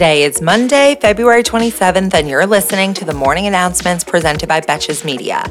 Today is Monday, February 27th, and you're listening to the morning announcements presented by Betches Media.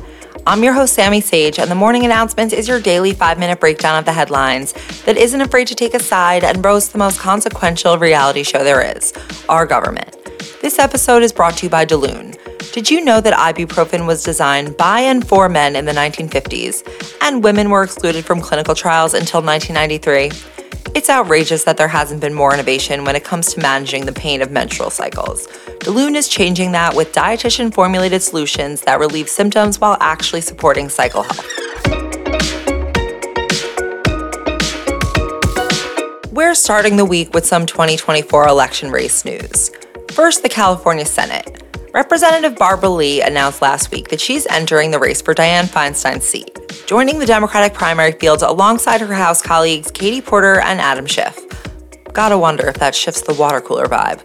I'm your host, Sammy Sage, and the morning announcements is your daily five minute breakdown of the headlines that isn't afraid to take a side and roast the most consequential reality show there is our government. This episode is brought to you by Daloon. Did you know that ibuprofen was designed by and for men in the 1950s, and women were excluded from clinical trials until 1993? It's outrageous that there hasn't been more innovation when it comes to managing the pain of menstrual cycles. Daloon is changing that with dietitian formulated solutions that relieve symptoms while actually supporting cycle health. We're starting the week with some 2024 election race news. First, the California Senate. Representative Barbara Lee announced last week that she's entering the race for Dianne Feinstein's seat joining the Democratic primary field alongside her House colleagues Katie Porter and Adam Schiff. Gotta wonder if that shifts the water cooler vibe.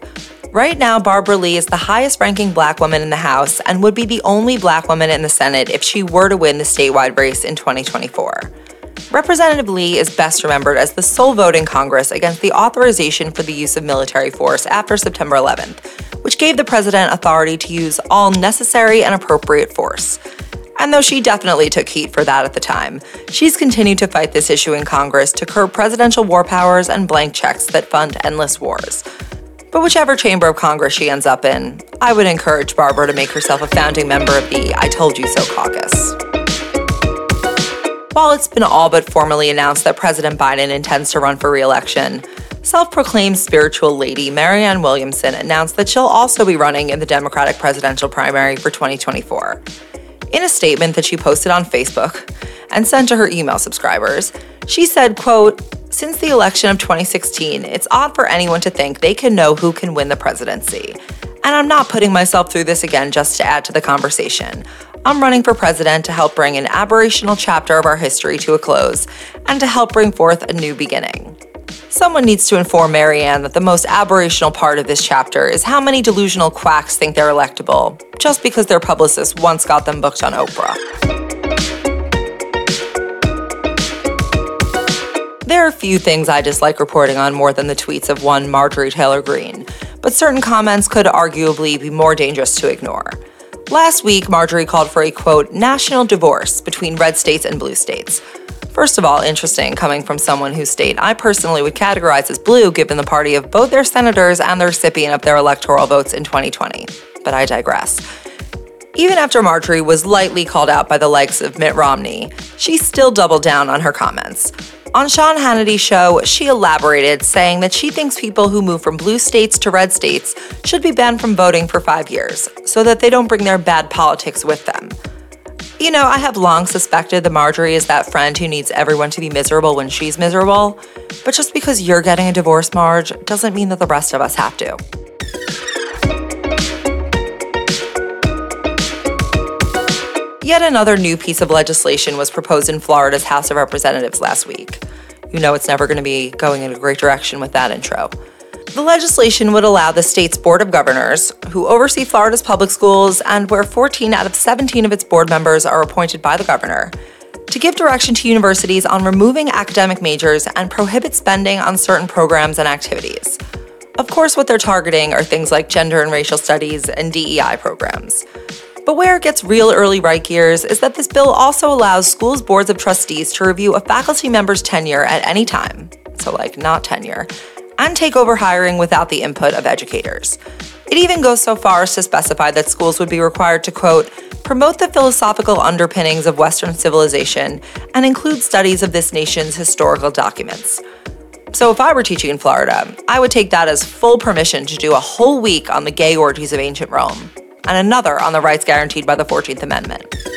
Right now, Barbara Lee is the highest ranking black woman in the House and would be the only black woman in the Senate if she were to win the statewide race in 2024. Representative Lee is best remembered as the sole vote in Congress against the authorization for the use of military force after September 11th, which gave the president authority to use all necessary and appropriate force. And though she definitely took heat for that at the time, she's continued to fight this issue in Congress to curb presidential war powers and blank checks that fund endless wars. But whichever chamber of Congress she ends up in, I would encourage Barbara to make herself a founding member of the I Told You So caucus. While it's been all but formally announced that President Biden intends to run for re election, self proclaimed spiritual lady Marianne Williamson announced that she'll also be running in the Democratic presidential primary for 2024. In a statement that she posted on Facebook and sent to her email subscribers, she said, quote, since the election of 2016, it's odd for anyone to think they can know who can win the presidency. And I'm not putting myself through this again just to add to the conversation. I'm running for president to help bring an aberrational chapter of our history to a close and to help bring forth a new beginning. Someone needs to inform Marianne that the most aberrational part of this chapter is how many delusional quacks think they're electable, just because their publicist once got them booked on Oprah. There are a few things I dislike reporting on more than the tweets of one Marjorie Taylor Greene, but certain comments could arguably be more dangerous to ignore. Last week, Marjorie called for a quote, national divorce between red states and blue states, First of all, interesting coming from someone whose state I personally would categorize as blue given the party of both their senators and the recipient of their electoral votes in 2020. But I digress. Even after Marjorie was lightly called out by the likes of Mitt Romney, she still doubled down on her comments. On Sean Hannity's show, she elaborated, saying that she thinks people who move from blue states to red states should be banned from voting for five years so that they don't bring their bad politics with them. You know, I have long suspected that Marjorie is that friend who needs everyone to be miserable when she's miserable. But just because you're getting a divorce, Marge, doesn't mean that the rest of us have to. Yet another new piece of legislation was proposed in Florida's House of Representatives last week. You know it's never going to be going in a great direction with that intro. The legislation would allow the state's Board of Governors, who oversee Florida's public schools and where 14 out of 17 of its board members are appointed by the governor, to give direction to universities on removing academic majors and prohibit spending on certain programs and activities. Of course, what they're targeting are things like gender and racial studies and DEI programs. But where it gets real early right gears is that this bill also allows schools' boards of trustees to review a faculty member's tenure at any time. So, like, not tenure, and take over hiring without the input of educators. It even goes so far as to specify that schools would be required to, quote, promote the philosophical underpinnings of Western civilization and include studies of this nation's historical documents. So, if I were teaching in Florida, I would take that as full permission to do a whole week on the gay orgies of ancient Rome and another on the rights guaranteed by the 14th Amendment.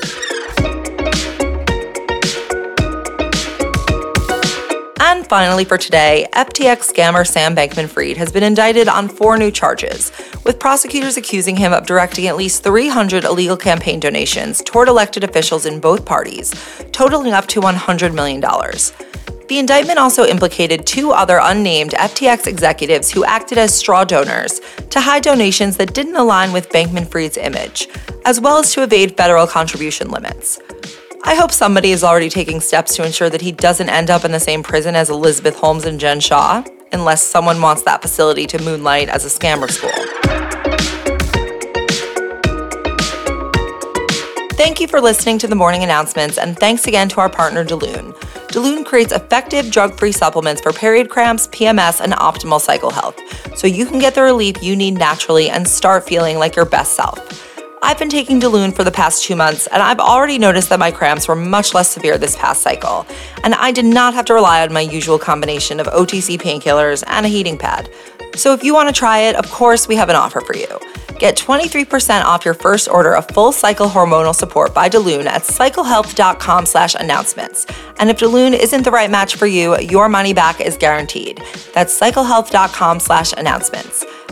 Finally, for today, FTX scammer Sam Bankman Fried has been indicted on four new charges, with prosecutors accusing him of directing at least 300 illegal campaign donations toward elected officials in both parties, totaling up to $100 million. The indictment also implicated two other unnamed FTX executives who acted as straw donors to hide donations that didn't align with Bankman Fried's image, as well as to evade federal contribution limits. I hope somebody is already taking steps to ensure that he doesn't end up in the same prison as Elizabeth Holmes and Jen Shah, unless someone wants that facility to moonlight as a scammer school. Thank you for listening to the morning announcements, and thanks again to our partner, Delune. Delune creates effective drug free supplements for period cramps, PMS, and optimal cycle health, so you can get the relief you need naturally and start feeling like your best self. I've been taking Delune for the past two months, and I've already noticed that my cramps were much less severe this past cycle, and I did not have to rely on my usual combination of OTC painkillers and a heating pad. So if you want to try it, of course, we have an offer for you. Get 23% off your first order of full cycle hormonal support by Delune at cyclehealth.com slash announcements. And if Delune isn't the right match for you, your money back is guaranteed. That's cyclehealth.com slash announcements.